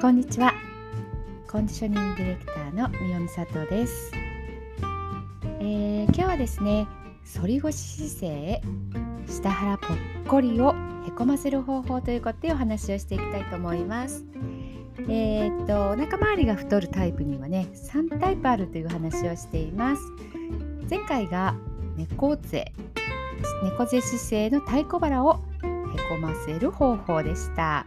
こんにちは。コンディショニングディレクターの三尾美里です、えー、今日はですね反り腰姿勢下腹ぽっこりをへこませる方法ということでお話をしていきたいと思います。えー、っとお腹周りが太るタイプにはね3タイプあるという話をしています。前回が猫背猫背姿勢の太鼓腹をへこませる方法でした。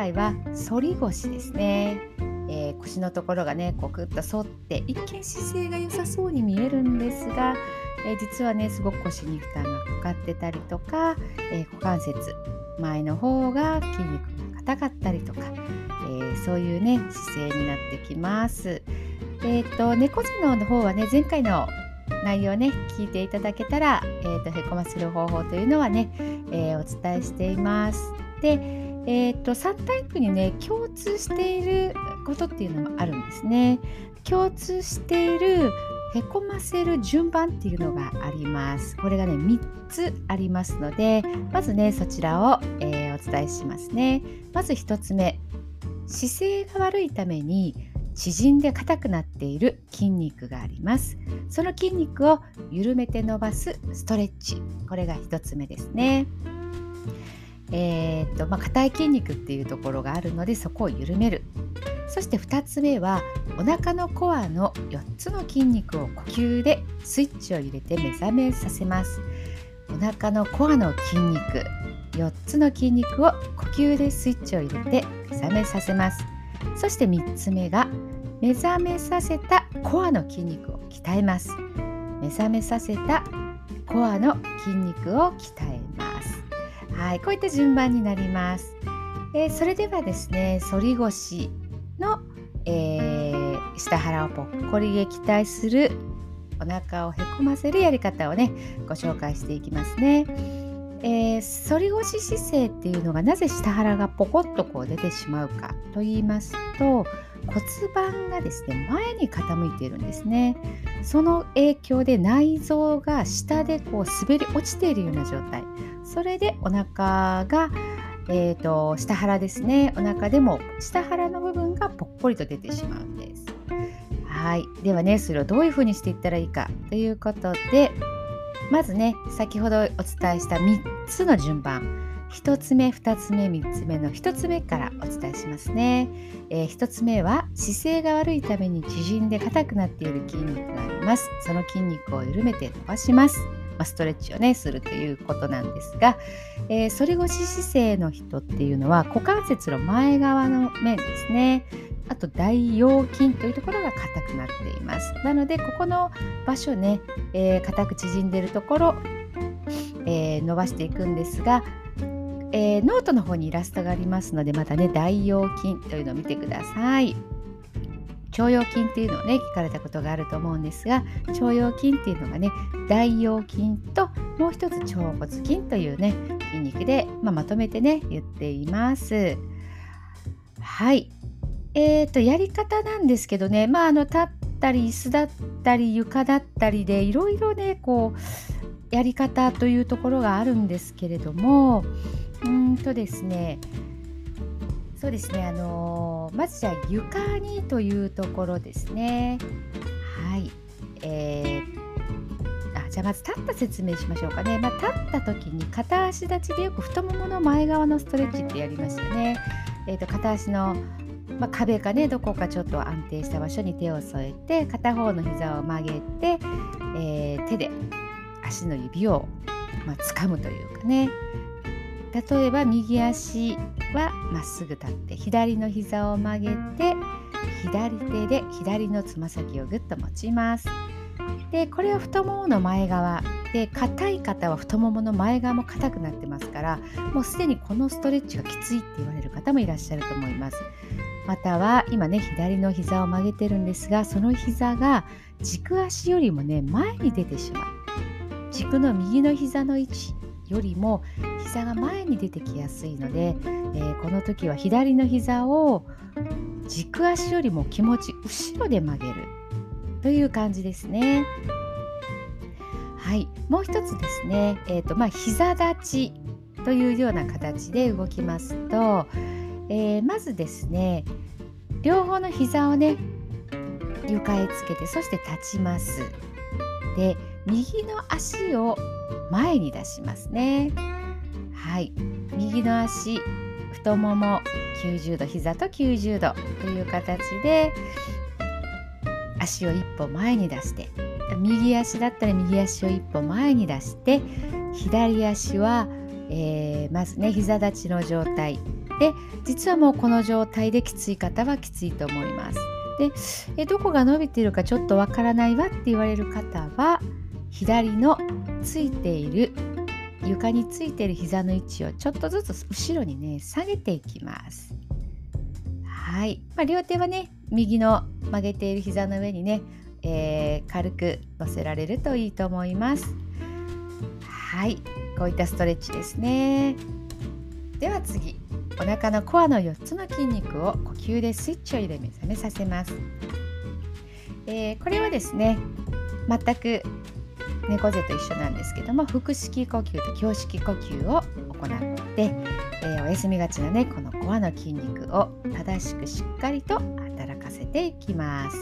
回は反り腰ですね、えー、腰のところがねこうくっと反って一見姿勢が良さそうに見えるんですが、えー、実はねすごく腰に負担がかかってたりとか、えー、股関節前の方が筋肉が硬かったりとか、えそういうね姿勢になってきます。えーと、猫背の方はね前回の内容ね聞いていただけたら、えー、とへこませる方法というのはね、えー、お伝えしています。でえーと、3タイプにね共通していることっていうのもあるんですね。共通しているへこませる順番っていうのがあります。これがね3つありますのでまずねそちらを、えー、お伝えしますね。まず1つ目姿勢が悪いために縮んで硬くなっている筋肉がありますその筋肉を緩めて伸ばすストレッチこれが1つ目ですねえーとまあ、硬い筋肉っていうところがあるのでそこを緩める。そして2つ目はお腹のコアの4つの筋肉を呼吸でスイッチを入れて目覚めさせます。お腹のコアの筋肉4つの筋肉を呼吸でスイッチを入れて目覚めさせます。そして3つ目が目覚めさせたコアの筋肉を鍛えます。目覚めさせたコアの筋肉を鍛えます。はい、こういった順番になります。えー、それではですね、反り腰の、えー、下腹をぽっこり撃退するお腹をへこませるやり方をね、ご紹介していきますね。えー、反り腰姿勢っていうのがなぜ下腹がポコッとこう出てしまうかと言いますと骨盤がですね前に傾いているんですねその影響で内臓が下でこう滑り落ちているような状態それでお腹が、えーと、下腹ですね。お腹でも下腹の部分がぽっこりと出てしまうんです。はい。ではねそれをどういうふうにしていったらいいかということでまずね先ほどお伝えした3つの順番。1つ目2つ目3つ目の1つ目からお伝えしますね、えー、1つ目は姿勢が悪いために縮んで硬くなっている筋肉があります。その筋肉を緩めて伸ばします。まあ、ストレッチをねするということなんですが、えー、反り腰姿勢の人っていうのは股関節の前側の面ですねあと大腰筋というところが硬くなっていますなのでここの場所ね、えー、硬く縮んでるところ、えー、伸ばしていくんですがえー、ノートの方にイラストがありますのでまたね大腰筋というのを見てください。腸腰筋っていうのをね聞かれたことがあると思うんですが腸腰筋っていうのがね大腰筋ともう一つ腸骨筋というね筋肉で、まあ、まとめてね言っています。はいえーと、やり方なんですけどねまああの立ったり椅子だったり床だったりでいろいろねこうやり方というところがあるんですけれどもうんとですねそうですねあのー、まずじゃあ床にというところですね。はい。えー、あじゃあまず立った説明しましょうかね、まあ、立った時に片足立ちでよく太ももの前側のストレッチってやりますよね、えーと、片足のまあ、壁かねどこかちょっと安定した場所に手を添えて片方の膝を曲げて、えー、手で足の指を、まあ、掴むというかね。例えば右足はまっすぐ立って左の膝を曲げて左手で左のつま先をぐっと持ちます。でこれは太ももの前側で硬い方は太ももの前側も硬くなってますからもうすでにこのストレッチがきついって言われる方もいらっしゃると思います。または今ね左の膝を曲げてるんですがその膝が軸足よりもね前に出てしまう。軸の右の膝の位置よりも膝が前に出てきやすいので、えー、この時は左の膝を軸足よりも気持ち後ろで曲げるという感じですね。はい、もう一つですね、えーとまあ、膝立ちというような形で動きますと、えー、まずですね両方の膝をね床へつけてそして立ちます。で右の足を前に出しますね。はい。右の足太もも90度膝と90度という形で足を一歩前に出して右足だったら右足を一歩前に出して左足は、えー、まずね膝立ちの状態。で実はもうこの状態できつい方はきついと思います。でえどこが伸びているかちょっとわからないわって言われる方は左のついている床についている膝の位置をちょっとずつ後ろにね下げていきます。はい、まあ、両手はね右の曲げている膝の上にね、えー、軽く乗せられるといいと思います。はいこういったストレッチですね。では次お腹のコアの4つの筋肉を呼吸でスイッチを入れ目覚めさせます。えー、これはですね全く猫背と一緒なんですけども腹式呼吸と胸式呼吸を行って、えー、お休みがちなねこのコアの筋肉を正しくしっかりと働かせていきます。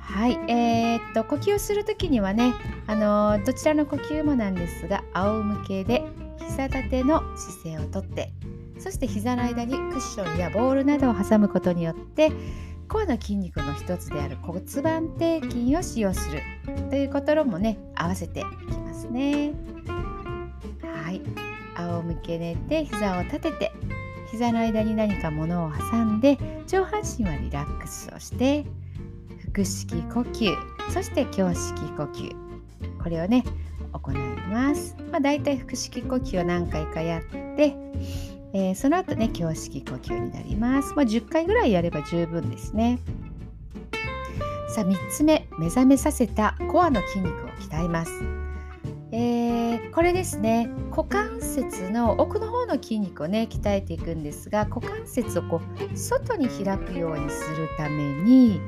はい、えー、っと呼吸をする時にはね、あのー、どちらの呼吸もなんですが仰向けで膝立ての姿勢をとってそして膝の間にクッションやボールなどを挟むことによってコアの筋肉の一つである骨盤底筋を使用するということもね合わせていきますね。はい。仰向け寝て膝を立てて膝の間に何か物を挟んで上半身はリラックスをして腹式呼吸そして胸式呼吸。これをね行います、まあ、だいたい腹式呼吸を何回かやってえー、その後ね胸式呼吸になります、まあ、10回ぐらいやれば十分ですね。さあ3つ目目覚めさせたコアの筋肉を鍛えます、えー、これですね股関節の奥の方の筋肉をね鍛えていくんですが股関節をこう外に開くようにするために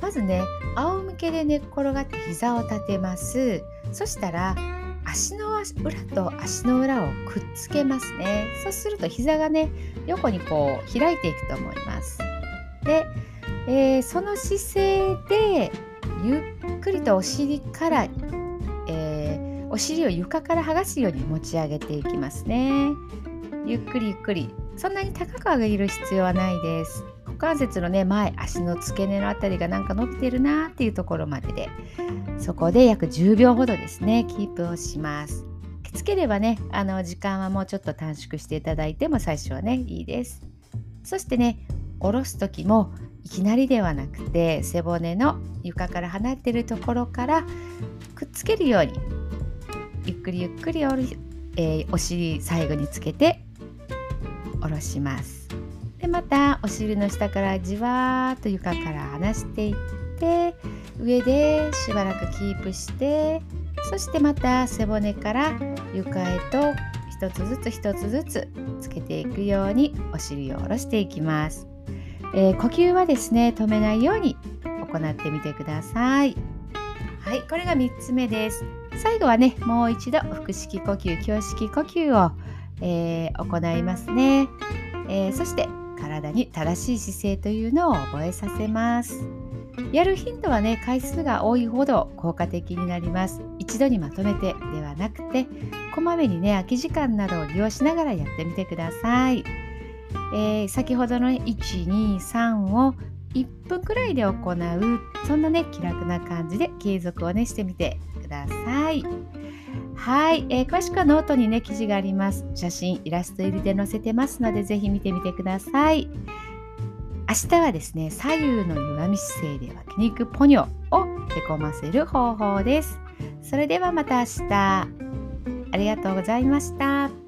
まずね仰向けで寝っ転がって膝を立てます。そしたら足の裏と足の裏をくっつけますね。そうすると膝がね横にこう開いていくと思います。で、えー、その姿勢でゆっくりとお尻から、えー、お尻を床から剥がすように持ち上げていきますね。ゆっくりゆっくり。そんなに高く上げる必要はないです。股関節のね前足の付け根のあたりがなんか伸びてるなっていうところまででそこで約10秒ほどですねキープをします。きつければねあの時間はもうちょっと短縮していただいても最初はねいいです。そしてね下ろす時もいきなりではなくて背骨の床から離れてるところからくっつけるようにゆっくりゆっくりお,、えー、お尻最後につけて下ろします。でまたお尻の下からじわーっと床から離していって上でしばらくキープしてそしてまた背骨から床へと一つずつ一つずつつけていくようにお尻を下ろしていきます、えー、呼吸はですね止めないように行ってみてください。はいこれが3つ目です。最後はねもう一度腹式呼吸胸式呼吸を、えー、行いますね、えー、そして体に正しい姿勢というのを覚えさせます。やる頻度はね回数が多いほど効果的になります。一度にまとめてではなくてこまめにね空き時間などを利用しながらやってみてください、えー、先ほどの123を1分くらいで行うそんなね気楽な感じで継続をねしてみてください。はい、えー、詳しくはノートにね記事があります。写真イラスト入りで載せてますのでぜひ見てみてください。明日はですね左右の歪み姿勢で脇肉ポニョをへこませる方法ですそれではまた明日ありがとうございました。